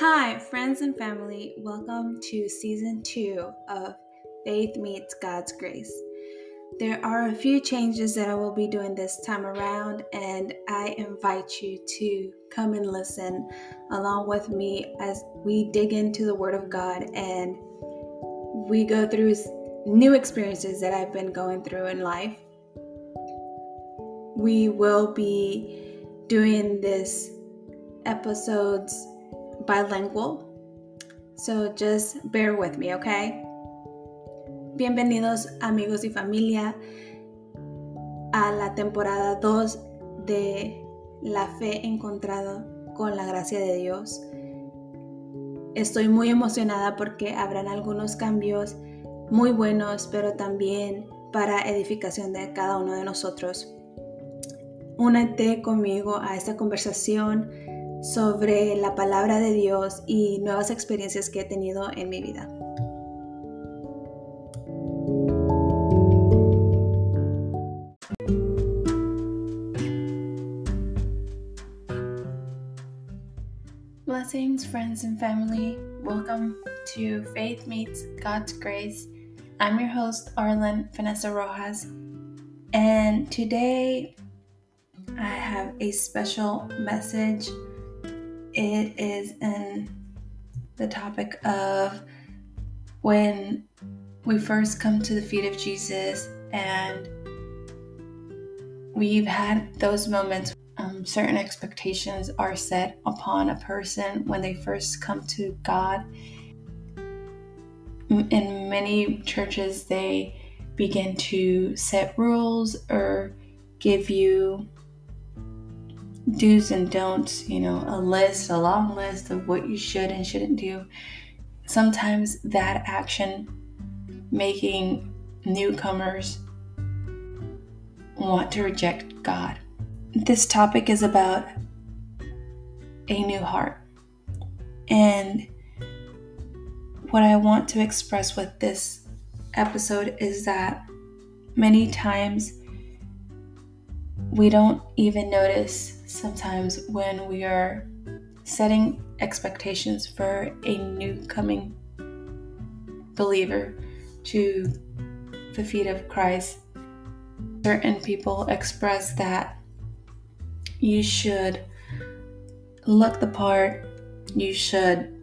Hi, friends and family. Welcome to season two of Faith Meets God's Grace. There are a few changes that I will be doing this time around, and I invite you to come and listen along with me as we dig into the Word of God and we go through new experiences that I've been going through in life. We will be doing this episodes bilingual. So just bear with me, okay? Bienvenidos amigos y familia a la temporada 2 de La fe encontrada con la gracia de Dios. Estoy muy emocionada porque habrán algunos cambios muy buenos, pero también para edificación de cada uno de nosotros. Únete conmigo a esta conversación sobre la palabra de Dios y nuevas experiencias que he tenido en mi vida. Blessings, friends and family. Welcome to Faith Meets God's Grace. I'm your host, Arlen Vanessa Rojas, and today I have a special message it is in the topic of when we first come to the feet of Jesus and we've had those moments. Um, certain expectations are set upon a person when they first come to God. In many churches, they begin to set rules or give you do's and don'ts, you know, a list, a long list of what you should and shouldn't do. Sometimes that action making newcomers want to reject God. This topic is about a new heart. And what I want to express with this episode is that many times we don't even notice sometimes when we are setting expectations for a new coming believer to the feet of Christ. Certain people express that you should look the part, you should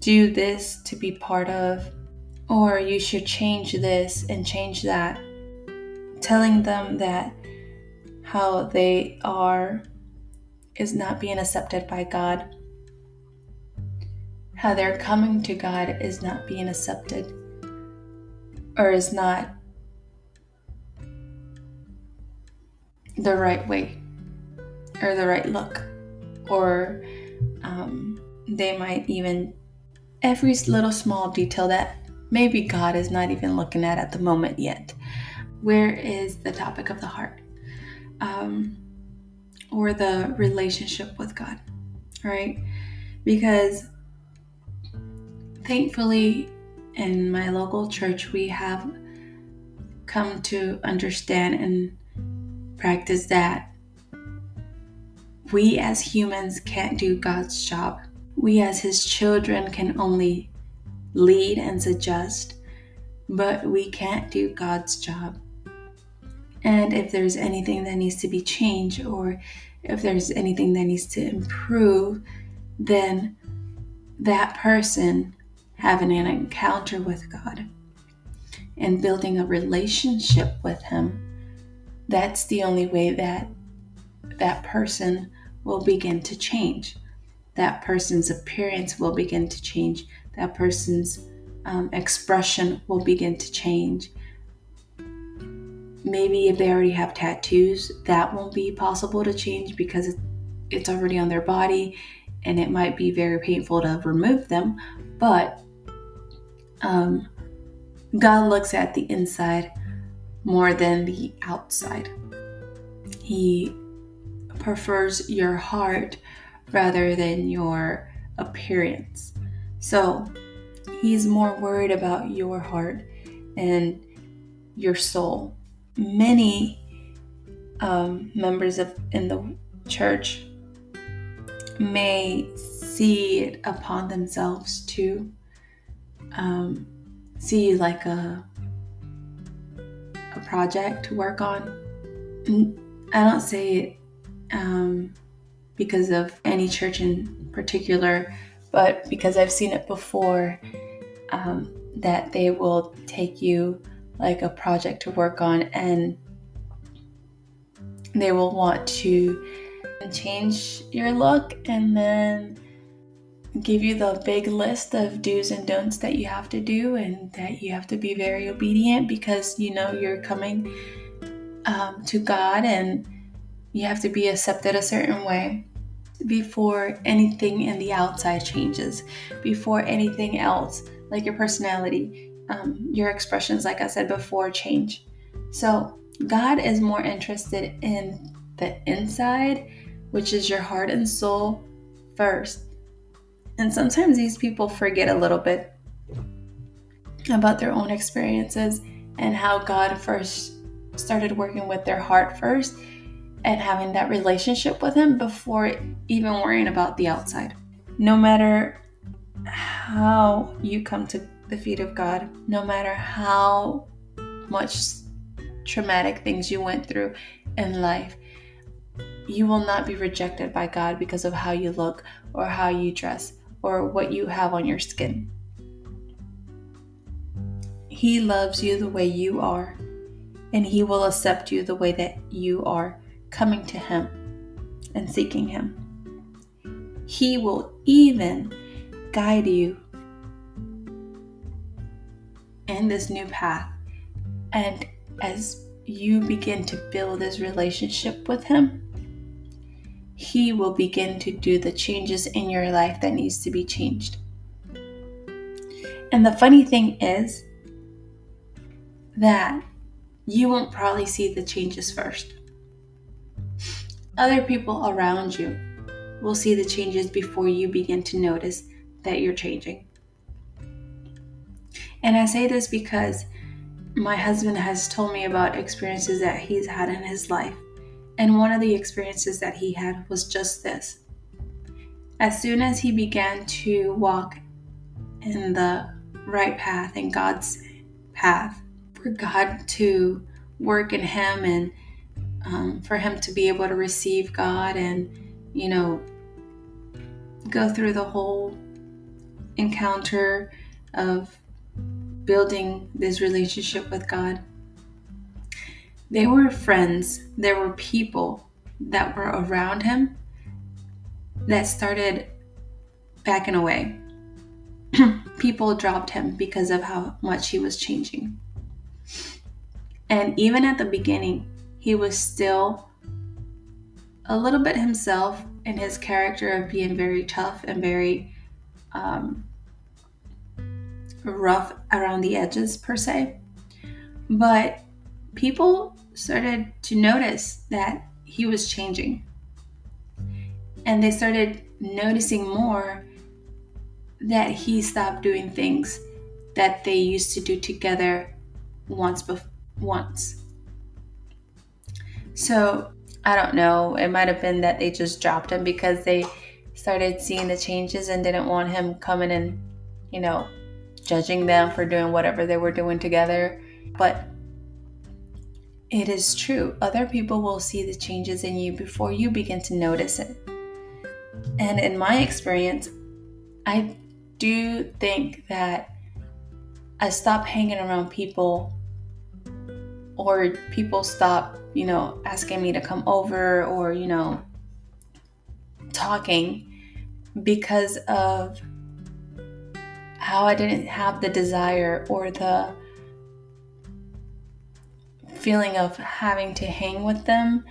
do this to be part of, or you should change this and change that. Telling them that how they are is not being accepted by God. How they're coming to God is not being accepted or is not the right way or the right look. Or um, they might even, every little small detail that maybe God is not even looking at at the moment yet. Where is the topic of the heart? Um, or the relationship with God, right? Because thankfully, in my local church, we have come to understand and practice that we as humans can't do God's job. We as His children can only lead and suggest, but we can't do God's job. And if there's anything that needs to be changed or if there's anything that needs to improve, then that person having an encounter with God and building a relationship with Him, that's the only way that that person will begin to change. That person's appearance will begin to change. That person's um, expression will begin to change maybe if they already have tattoos, that won't be possible to change because it's already on their body and it might be very painful to remove them. But um, God looks at the inside more than the outside. He prefers your heart rather than your appearance. So he's more worried about your heart and your soul many um, members of in the church may see it upon themselves to um, see like a a project to work on. I don't say it um, because of any church in particular, but because I've seen it before um, that they will take you like a project to work on and they will want to change your look and then give you the big list of do's and don'ts that you have to do and that you have to be very obedient because you know you're coming um, to God and you have to be accepted a certain way before anything in the outside changes, before anything else, like your personality, um, your expressions, like I said before, change. So, God is more interested in the inside, which is your heart and soul, first and sometimes these people forget a little bit about their own experiences and how God first started working with their heart first and having that relationship with Him before even worrying about the outside. No matter how you come to the feet of God, no matter how much traumatic things you went through in life, you will not be rejected by God because of how you look or how you dress or what you have on your skin. He loves you the way you are, and He will accept you the way that you are, coming to Him and seeking Him. He will even guide you in this new path. And as you begin to build this relationship with Him, he will begin to do the changes in your life that needs to be changed. And the funny thing is that you won't probably see the changes first. Other people around you will see the changes before you begin to notice that you're changing. And I say this because my husband has told me about experiences that he's had in his life and one of the experiences that he had was just this. As soon as he began to walk in the right path, in God's path, for God to work in him and um, for him to be able to receive God and, you know, go through the whole encounter of building this relationship with God. They were friends, there were people that were around him that started backing away. people dropped him because of how much he was changing. And even at the beginning, he was still a little bit himself in his character of being very tough and very um, rough around the edges, per se. But people started to notice that he was changing. And they started noticing more that he stopped doing things that they used to do together once bef- once. So, I don't know, it might have been that they just dropped him because they started seeing the changes and didn't want him coming and, you know, judging them for doing whatever they were doing together. But it is true. Other people will see the changes in you before you begin to notice it. And in my experience, I do think that I stop hanging around people or people stop, you know, asking me to come over or, you know, talking because of how I didn't have the desire or the feeling of having to hang with them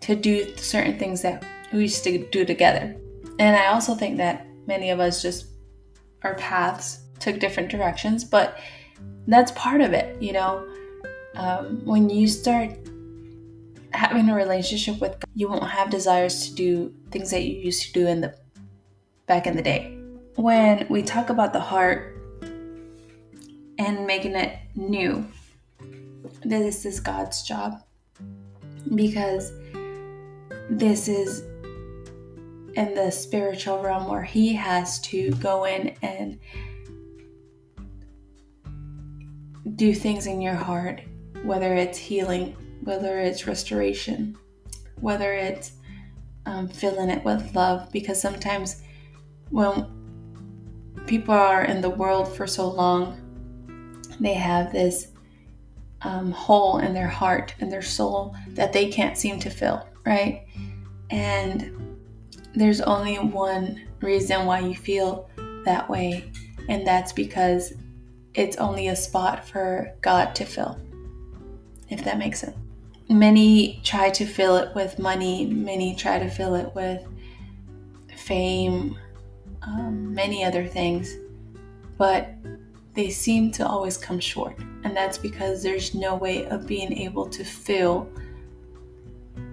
to do certain things that we used to do together. And I also think that many of us just, our paths took different directions, but that's part of it, you know. Um, when you start having a relationship with God, you won't have desires to do things that you used to do in the back in the day. When we talk about the heart and making it new, this is God's job because this is in the spiritual realm where He has to go in and do things in your heart, whether it's healing, whether it's restoration, whether it's um, filling it with love. Because sometimes when people are in the world for so long, they have this um, hole in their heart and their soul that they can't seem to fill, right? And there's only one reason why you feel that way, and that's because it's only a spot for God to fill, if that makes sense. Many try to fill it with money, many try to fill it with fame, um, many other things, but they seem to always come short. And that's because there's no way of being able to fill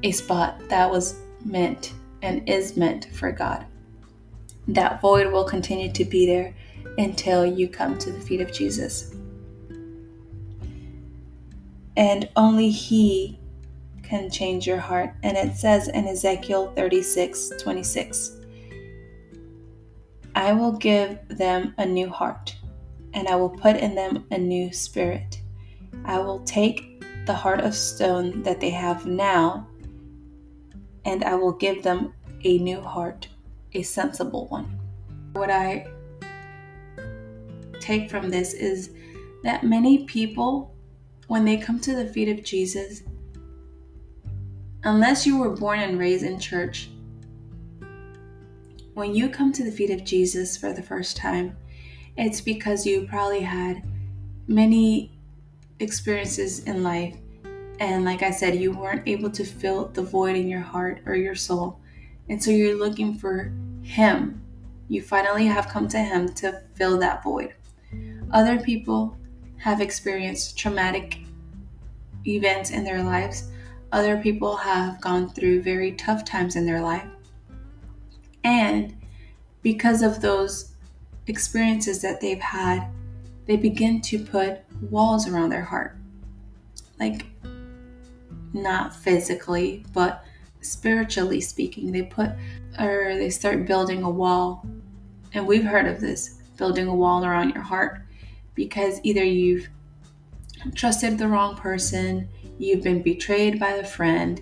a spot that was meant and is meant for God. That void will continue to be there until you come to the feet of Jesus. And only He can change your heart. And it says in Ezekiel 36 26, I will give them a new heart and I will put in them a new spirit. I will take the heart of stone that they have now, and I will give them a new heart, a sensible one. What I take from this is that many people, when they come to the feet of Jesus, unless you were born and raised in church, when you come to the feet of Jesus for the first time, it's because you probably had many experiences in life. And like I said, you weren't able to fill the void in your heart or your soul. And so you're looking for Him. You finally have come to Him to fill that void. Other people have experienced traumatic events in their lives. Other people have gone through very tough times in their life. And because of those experiences that they've had, they begin to put walls around their heart. Like, not physically, but spiritually speaking, they put or they start building a wall. And we've heard of this building a wall around your heart because either you've trusted the wrong person, you've been betrayed by a friend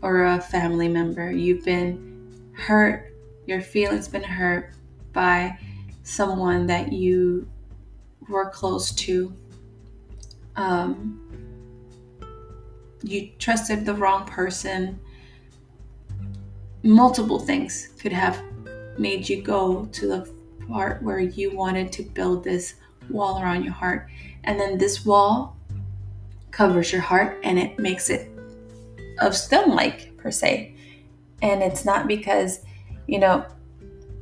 or a family member, you've been hurt, your feelings been hurt by someone that you were close to. Um, you trusted the wrong person. Multiple things could have made you go to the part where you wanted to build this wall around your heart. And then this wall covers your heart and it makes it of stone like, per se. And it's not because, you know,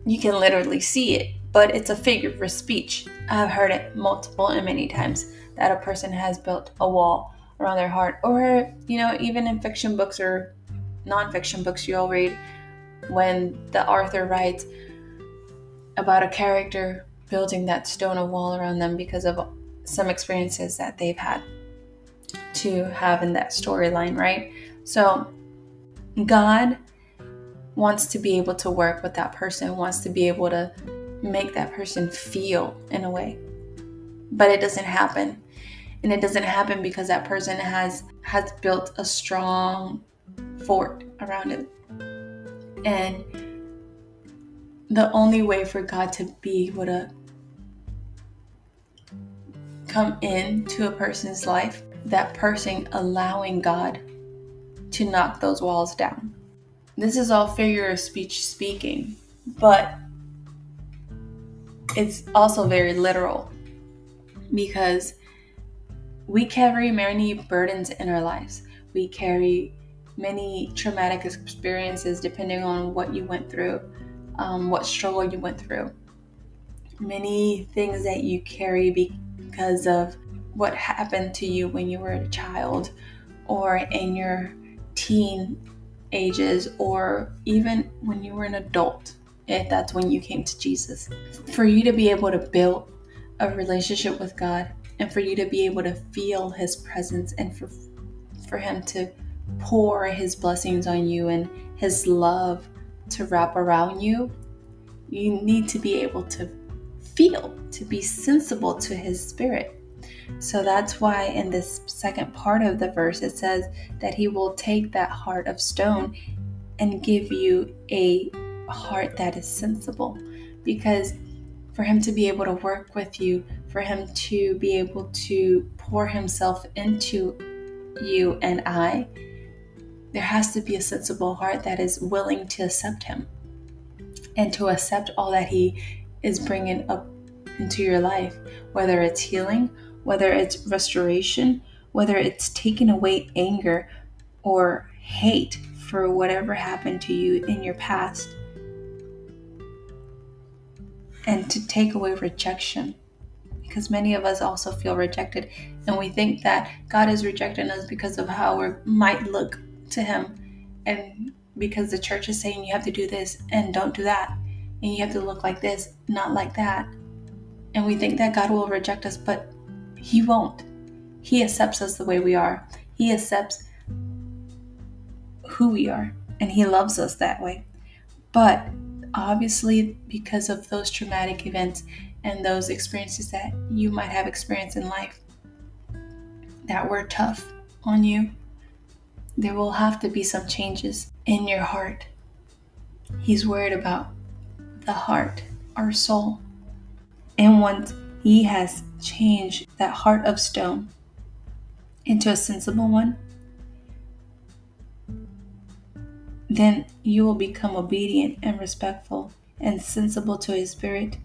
you can literally see it but it's a figure of speech. I've heard it multiple and many times that a person has built a wall around their heart, or you know, even in fiction books or nonfiction books you'll read when the author writes about a character building that stone of wall around them because of some experiences that they've had to have in that storyline, right? So, God wants to be able to work with that person, wants to be able to make that person feel in a way. But it doesn't happen. And it doesn't happen because that person has has built a strong fort around it. And the only way for God to be able to come into a person's life, that person allowing God to knock those walls down. This is all figure of speech speaking, but it's also very literal because we carry many burdens in our lives. We carry many traumatic experiences depending on what you went through, um, what struggle you went through. Many things that you carry because of what happened to you when you were a child or in your teen ages or even when you were an adult if that's when you came to Jesus. For you to be able to build a relationship with God and for you to be able to feel his presence and for for him to pour his blessings on you and his love to wrap around you, you need to be able to feel, to be sensible to His Spirit. So that's why in this second part of the verse it says that He will take that heart of stone and give you a heart that is sensible. Because for Him to be able to work with you, for Him to be able to pour Himself into you and I, there has to be a sensible heart that is willing to accept Him and to accept all that He is bringing up into your life, whether it's healing, whether it's restoration, whether it's taking away anger or hate for whatever happened to you in your past, and to take away rejection. Because many of us also feel rejected, and we think that God is rejecting us because of how we might look to Him, and because the church is saying you have to do this and don't do that, and you have to look like this, not like that. And we think that God will reject us, but He won't. He accepts us the way we are, He accepts who we are, and He loves us that way. But obviously, because of those traumatic events and those experiences that you might have experienced in life that were tough on you, there will have to be some changes in your heart. He's worried about the heart, our soul. And once He has changed that heart of stone into a sensible one, then you will become obedient and respectful and sensible to His Spirit.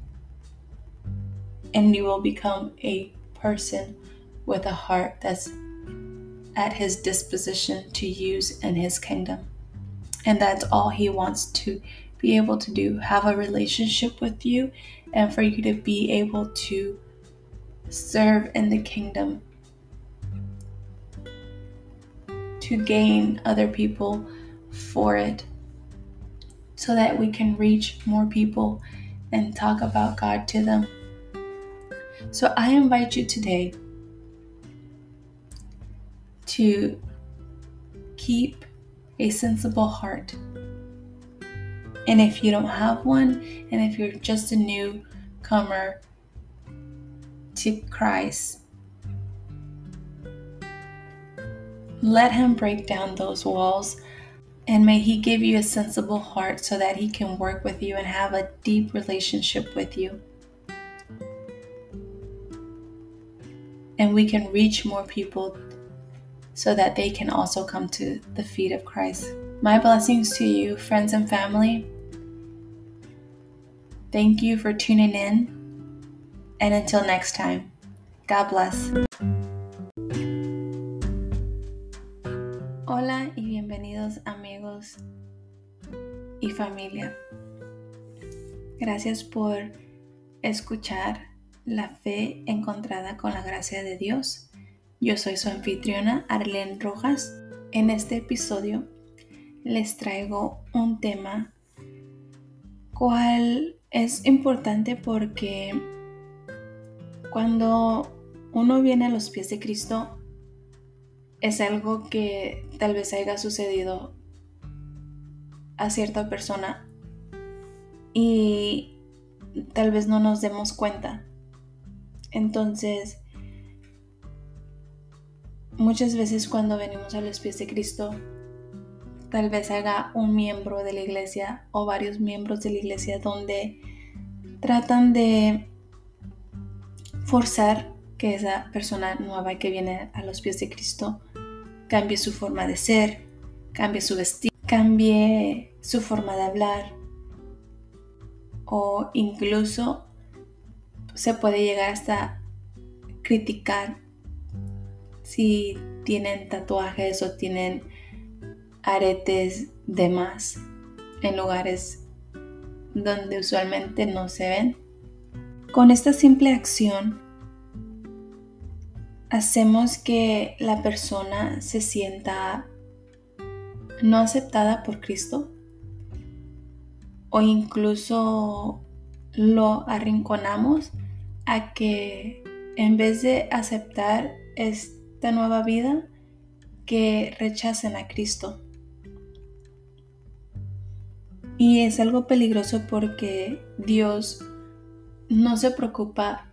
And you will become a person with a heart that's at His disposition to use in His kingdom. And that's all He wants to be able to do have a relationship with you and for you to be able to serve in the kingdom to gain other people for it so that we can reach more people and talk about God to them. So I invite you today to keep a sensible heart. And if you don't have one, and if you're just a newcomer to Christ, let Him break down those walls and may He give you a sensible heart so that He can work with you and have a deep relationship with you. And we can reach more people so that they can also come to the feet of Christ. My blessings to you, friends and family. Thank you for tuning in. And until next time, God bless. Hola y bienvenidos amigos y familia. Gracias por escuchar la fe encontrada con la gracia de Dios. Yo soy su anfitriona Arlene Rojas. En este episodio les traigo un tema cual es importante porque cuando uno viene a los pies de Cristo es algo que tal vez haya sucedido a cierta persona y tal vez no nos demos cuenta. Entonces, muchas veces cuando venimos a los pies de Cristo, tal vez haga un miembro de la iglesia o varios miembros de la iglesia donde tratan de forzar que esa persona nueva que viene a los pies de Cristo cambie su forma de ser, cambie su vestido, cambie su forma de hablar o incluso se puede llegar hasta criticar si tienen tatuajes o tienen aretes de más en lugares donde usualmente no se ven. Con esta simple acción hacemos que la persona se sienta no aceptada por Cristo o incluso lo arrinconamos a que en vez de aceptar esta nueva vida, que rechacen a Cristo. Y es algo peligroso porque Dios no se preocupa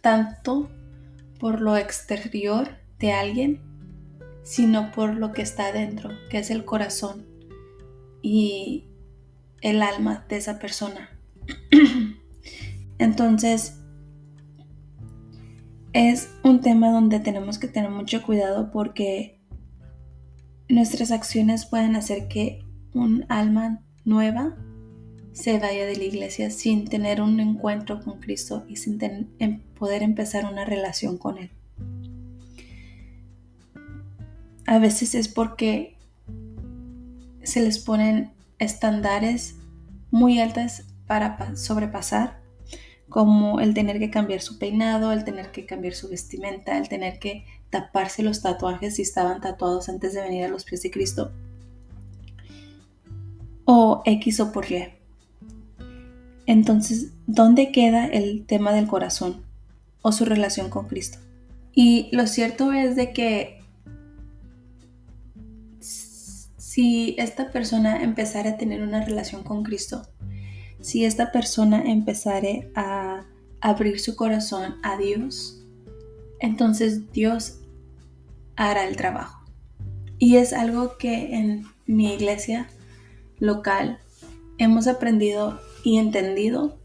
tanto por lo exterior de alguien, sino por lo que está adentro, que es el corazón y el alma de esa persona. Entonces, es un tema donde tenemos que tener mucho cuidado porque nuestras acciones pueden hacer que un alma nueva se vaya de la iglesia sin tener un encuentro con Cristo y sin em, poder empezar una relación con Él. A veces es porque se les ponen estándares muy altas para sobrepasar, como el tener que cambiar su peinado, el tener que cambiar su vestimenta, el tener que taparse los tatuajes si estaban tatuados antes de venir a los pies de Cristo, o X o por Y. Entonces, ¿dónde queda el tema del corazón o su relación con Cristo? Y lo cierto es de que si esta persona empezara a tener una relación con Cristo, si esta persona empezara a abrir su corazón a Dios, entonces Dios hará el trabajo. Y es algo que en mi iglesia local hemos aprendido y entendido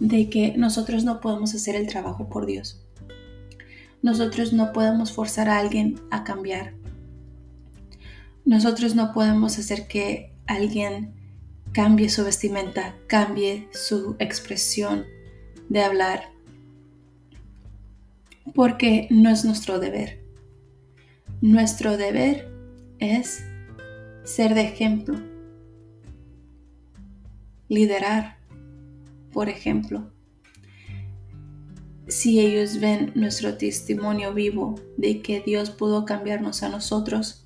de que nosotros no podemos hacer el trabajo por Dios. Nosotros no podemos forzar a alguien a cambiar. Nosotros no podemos hacer que alguien cambie su vestimenta, cambie su expresión de hablar, porque no es nuestro deber. Nuestro deber es ser de ejemplo, liderar, por ejemplo. Si ellos ven nuestro testimonio vivo de que Dios pudo cambiarnos a nosotros,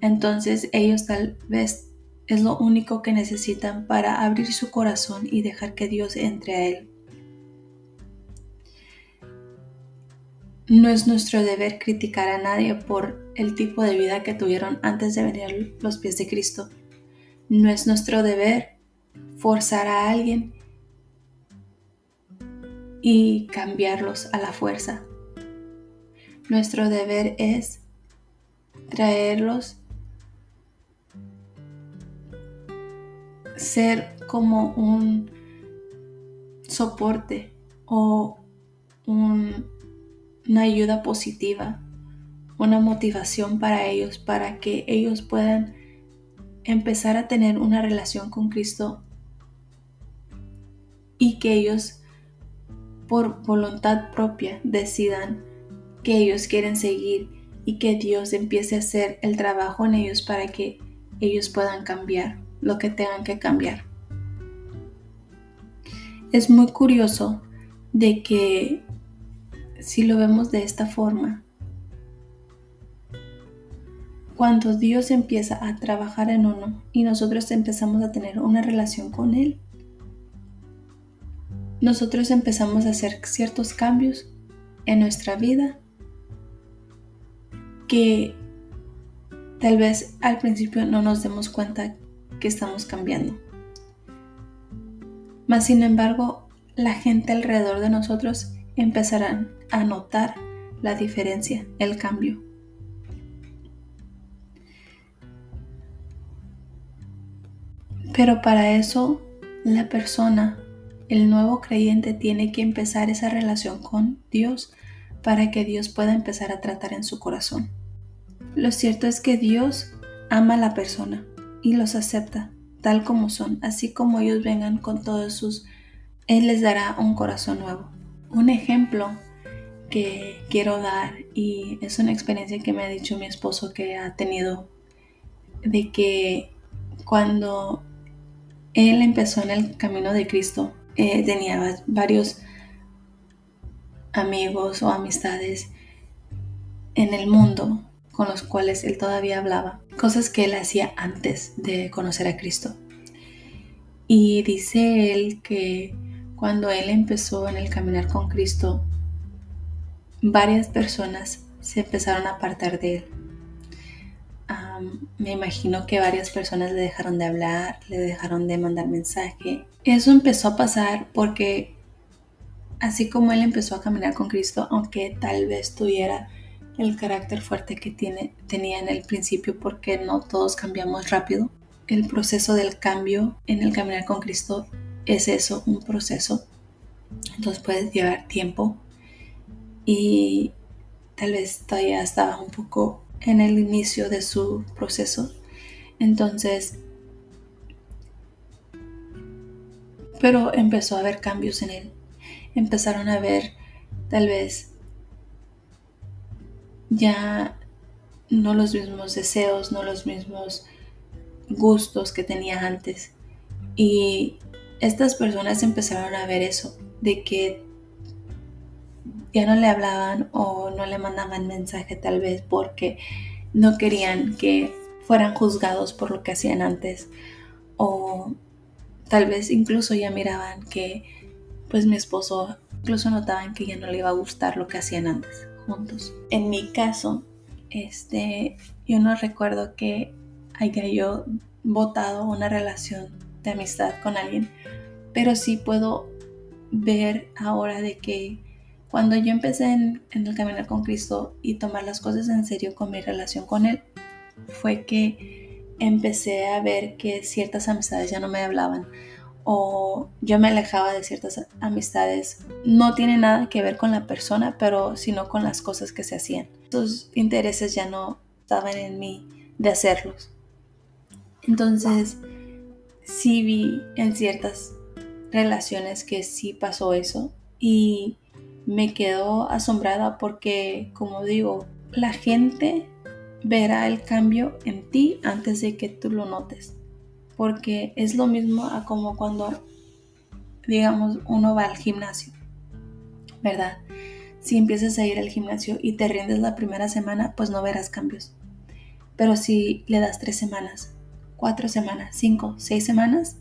entonces ellos tal vez es lo único que necesitan para abrir su corazón y dejar que Dios entre a él. No es nuestro deber criticar a nadie por el tipo de vida que tuvieron antes de venir a los pies de Cristo. No es nuestro deber forzar a alguien y cambiarlos a la fuerza. Nuestro deber es traerlos ser como un soporte o una ayuda positiva, una motivación para ellos, para que ellos puedan empezar a tener una relación con Cristo y que ellos por voluntad propia decidan que ellos quieren seguir y que Dios empiece a hacer el trabajo en ellos para que ellos puedan cambiar lo que tengan que cambiar. Es muy curioso de que si lo vemos de esta forma, cuando Dios empieza a trabajar en uno y nosotros empezamos a tener una relación con Él, nosotros empezamos a hacer ciertos cambios en nuestra vida que tal vez al principio no nos demos cuenta que estamos cambiando. Mas sin embargo, la gente alrededor de nosotros empezarán a notar la diferencia, el cambio. Pero para eso la persona, el nuevo creyente, tiene que empezar esa relación con Dios para que Dios pueda empezar a tratar en su corazón. Lo cierto es que Dios ama a la persona y los acepta tal como son, así como ellos vengan con todos sus... Él les dará un corazón nuevo. Un ejemplo que quiero dar y es una experiencia que me ha dicho mi esposo que ha tenido de que cuando él empezó en el camino de Cristo eh, tenía varios amigos o amistades en el mundo con los cuales él todavía hablaba, cosas que él hacía antes de conocer a Cristo. Y dice él que cuando él empezó en el caminar con Cristo, varias personas se empezaron a apartar de él. Me imagino que varias personas le dejaron de hablar, le dejaron de mandar mensaje. Eso empezó a pasar porque así como él empezó a caminar con Cristo, aunque tal vez tuviera el carácter fuerte que tiene, tenía en el principio, porque no todos cambiamos rápido, el proceso del cambio en el caminar con Cristo es eso, un proceso. Entonces puede llevar tiempo y tal vez todavía estaba un poco en el inicio de su proceso. Entonces, pero empezó a haber cambios en él. Empezaron a ver tal vez ya no los mismos deseos, no los mismos gustos que tenía antes. Y estas personas empezaron a ver eso, de que ya no le hablaban o no le mandaban mensaje tal vez porque no querían que fueran juzgados por lo que hacían antes o tal vez incluso ya miraban que pues mi esposo incluso notaban que ya no le iba a gustar lo que hacían antes juntos. En mi caso, este, yo no recuerdo que haya yo votado una relación de amistad con alguien, pero sí puedo ver ahora de que cuando yo empecé en, el caminar con Cristo y tomar las cosas en serio con mi relación con Él, fue que empecé a ver que ciertas amistades ya no me hablaban o yo me alejaba de ciertas amistades. No tiene nada que ver con la persona, pero sino con las cosas que se hacían. Esos intereses ya no estaban en mí de hacerlos. Entonces, sí vi en ciertas relaciones que sí pasó eso y me quedo asombrada porque, como digo, la gente verá el cambio en ti antes de que tú lo notes. Porque es lo mismo a como cuando, digamos, uno va al gimnasio, ¿verdad? Si empiezas a ir al gimnasio y te rindes la primera semana, pues no verás cambios. Pero si le das tres semanas, cuatro semanas, cinco, seis semanas,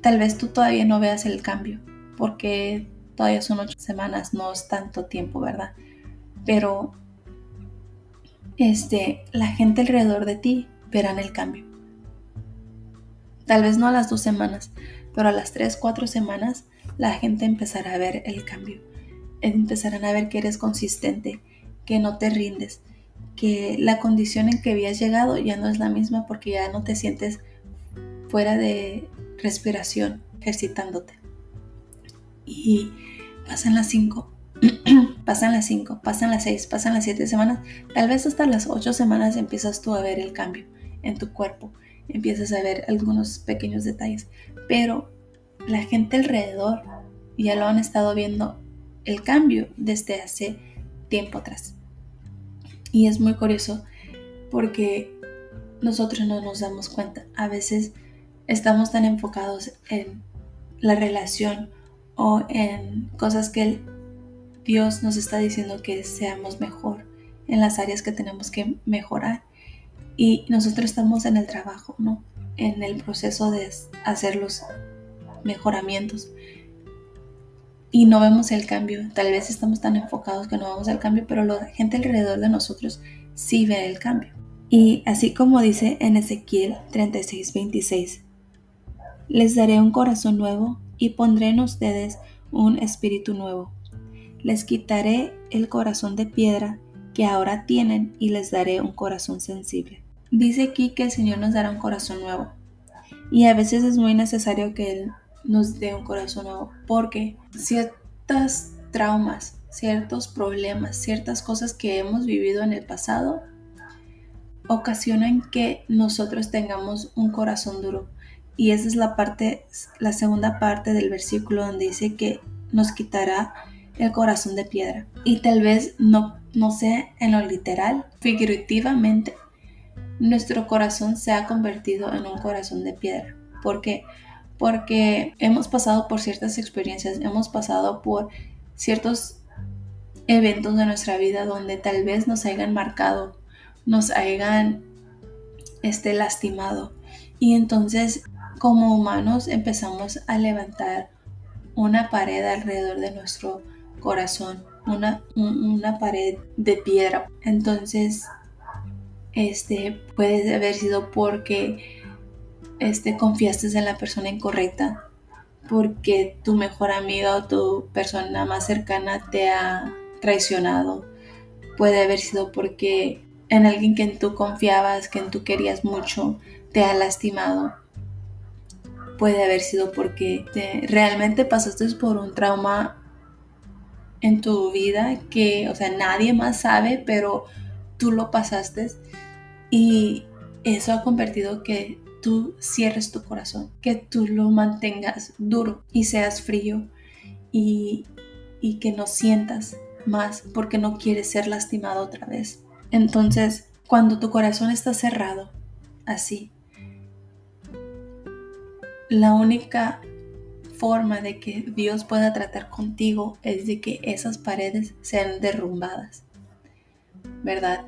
tal vez tú todavía no veas el cambio, porque todavía son ocho semanas, no es tanto tiempo, ¿verdad? Pero este, la gente alrededor de ti verán el cambio. Tal vez no a las dos semanas, pero a las tres, cuatro semanas la gente empezará a ver el cambio. Empezarán a ver que eres consistente, que no te rindes, que la condición en que habías llegado ya no es la misma porque ya no te sientes fuera de respiración, ejercitándote. Y pasan las 5, pasan las 5, pasan las 6, pasan las 7 semanas, tal vez hasta las 8 semanas empiezas tú a ver el cambio en tu cuerpo, empiezas a ver algunos pequeños detalles, pero la gente alrededor ya lo han estado viendo el cambio desde hace tiempo atrás. Y es muy curioso porque nosotros no nos damos cuenta. A veces estamos tan enfocados en la relación o en cosas que Dios nos está diciendo que seamos mejor en las áreas que tenemos que mejorar. Y nosotros estamos en el trabajo, ¿no? En el proceso de hacer los mejoramientos. Y no vemos el cambio. Tal vez estamos tan enfocados que no vemos el cambio, pero la gente alrededor de nosotros sí ve el cambio. Y así como dice en Ezequiel 36, 26, les daré un corazón nuevo y pondré en ustedes un espíritu nuevo. Les quitaré el corazón de piedra que ahora tienen y les daré un corazón sensible. Dice aquí que el Señor nos dará un corazón nuevo. Y a veces es muy necesario que Él nos dé un corazón nuevo porque ciertas traumas, ciertos problemas, ciertas cosas que hemos vivido en el pasado ocasionan que nosotros tengamos un corazón duro y esa es la parte, la segunda parte del versículo donde dice que nos quitará el corazón de piedra. Y tal vez no, no sea en lo literal, figurativamente, nuestro corazón se ha convertido en un corazón de piedra. ¿Por qué? Porque hemos pasado por ciertas experiencias, hemos pasado por ciertos eventos de nuestra vida donde tal vez nos hayan marcado, nos hayan este, lastimado. Y entonces como humanos empezamos a levantar una pared alrededor de nuestro corazón, una, una pared de piedra. Entonces, este, puede haber sido porque este, confiaste en la persona incorrecta, porque tu mejor amiga o tu persona más cercana te ha traicionado. Puede haber sido porque en alguien que tú confiabas, que tú querías mucho, te ha lastimado. Puede haber sido porque realmente pasaste por un trauma en tu vida que, o sea, nadie más sabe, pero tú lo pasaste y eso ha convertido que tú cierres tu corazón, que tú lo mantengas duro y seas frío y, y que no sientas más porque no quieres ser lastimado otra vez. Entonces, cuando tu corazón está cerrado, así, la única forma de que Dios pueda tratar contigo es de que esas paredes sean derrumbadas, ¿verdad?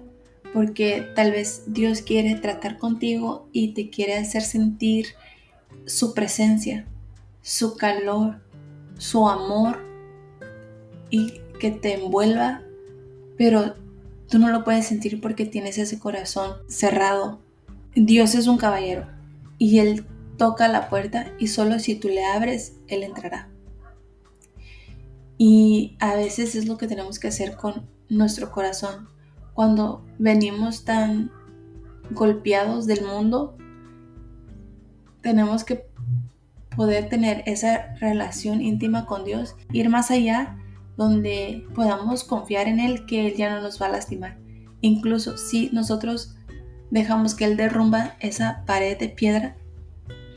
Porque tal vez Dios quiere tratar contigo y te quiere hacer sentir su presencia, su calor, su amor y que te envuelva, pero tú no lo puedes sentir porque tienes ese corazón cerrado. Dios es un caballero y Él toca la puerta y solo si tú le abres, Él entrará. Y a veces es lo que tenemos que hacer con nuestro corazón. Cuando venimos tan golpeados del mundo, tenemos que poder tener esa relación íntima con Dios, ir más allá donde podamos confiar en Él que Él ya no nos va a lastimar. Incluso si nosotros dejamos que Él derrumba esa pared de piedra,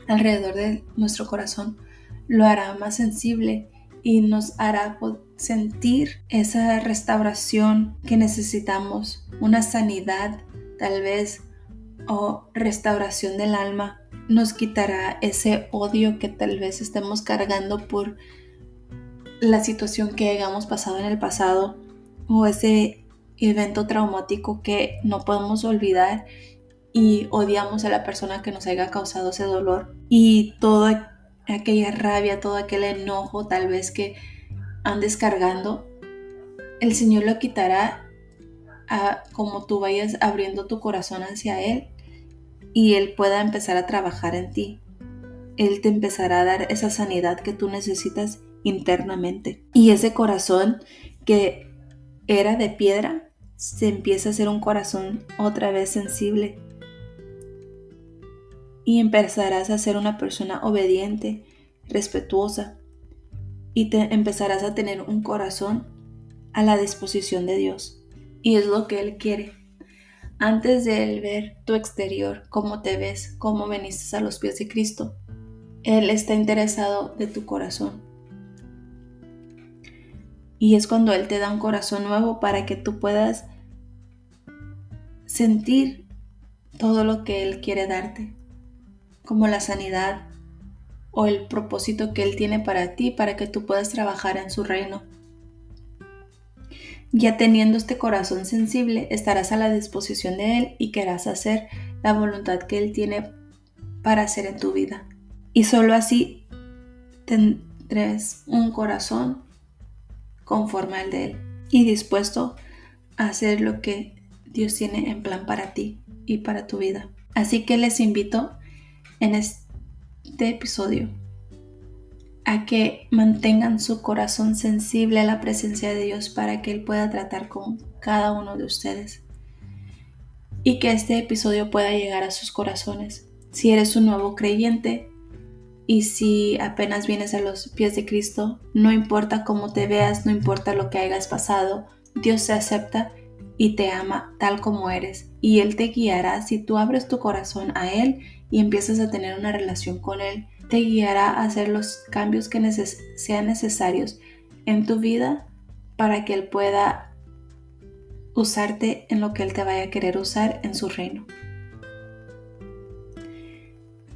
alrededor de nuestro corazón lo hará más sensible y nos hará sentir esa restauración que necesitamos, una sanidad tal vez o restauración del alma. Nos quitará ese odio que tal vez estemos cargando por la situación que hayamos pasado en el pasado o ese evento traumático que no podemos olvidar y odiamos a la persona que nos haya causado ese dolor y toda aquella rabia, todo aquel enojo tal vez que andes cargando, el Señor lo quitará como tú vayas abriendo tu corazón hacia Él y Él pueda empezar a trabajar en ti. Él te empezará a dar esa sanidad que tú necesitas internamente. Y ese corazón que era de piedra se empieza a hacer un corazón otra vez sensible y empezarás a ser una persona obediente, respetuosa y te empezarás a tener un corazón a la disposición de Dios. Y es lo que Él quiere. Antes de Él ver tu exterior, cómo te ves, cómo veniste a los pies de Cristo, Él está interesado de tu corazón. Y es cuando Él te da un corazón nuevo para que tú puedas sentir todo lo que Él quiere darte como la sanidad o el propósito que Él tiene para ti para que tú puedas trabajar en su reino. Ya teniendo este corazón sensible, estarás a la disposición de Él y querrás hacer la voluntad que Él tiene para hacer en tu vida. Y solo así tendrás un corazón conforme al de Él y dispuesto a hacer lo que Dios tiene en plan para ti y para tu vida. Así que les invito en este episodio a que mantengan su corazón sensible a la presencia de Dios para que Él pueda tratar con cada uno de ustedes y que este episodio pueda llegar a sus corazones. Si eres un nuevo creyente y si apenas vienes a los pies de Cristo, no importa cómo te veas, no importa lo que hayas pasado, Dios te acepta y te ama tal como eres y Él te guiará si tú abres tu corazón a Él y empiezas a tener una relación con Él, te guiará a hacer los cambios que sean necesarios en tu vida para que Él pueda usarte en lo que Él te vaya a querer usar en su reino.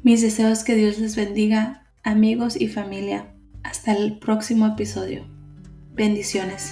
Mis deseos que Dios les bendiga, amigos y familia. Hasta el próximo episodio. Bendiciones.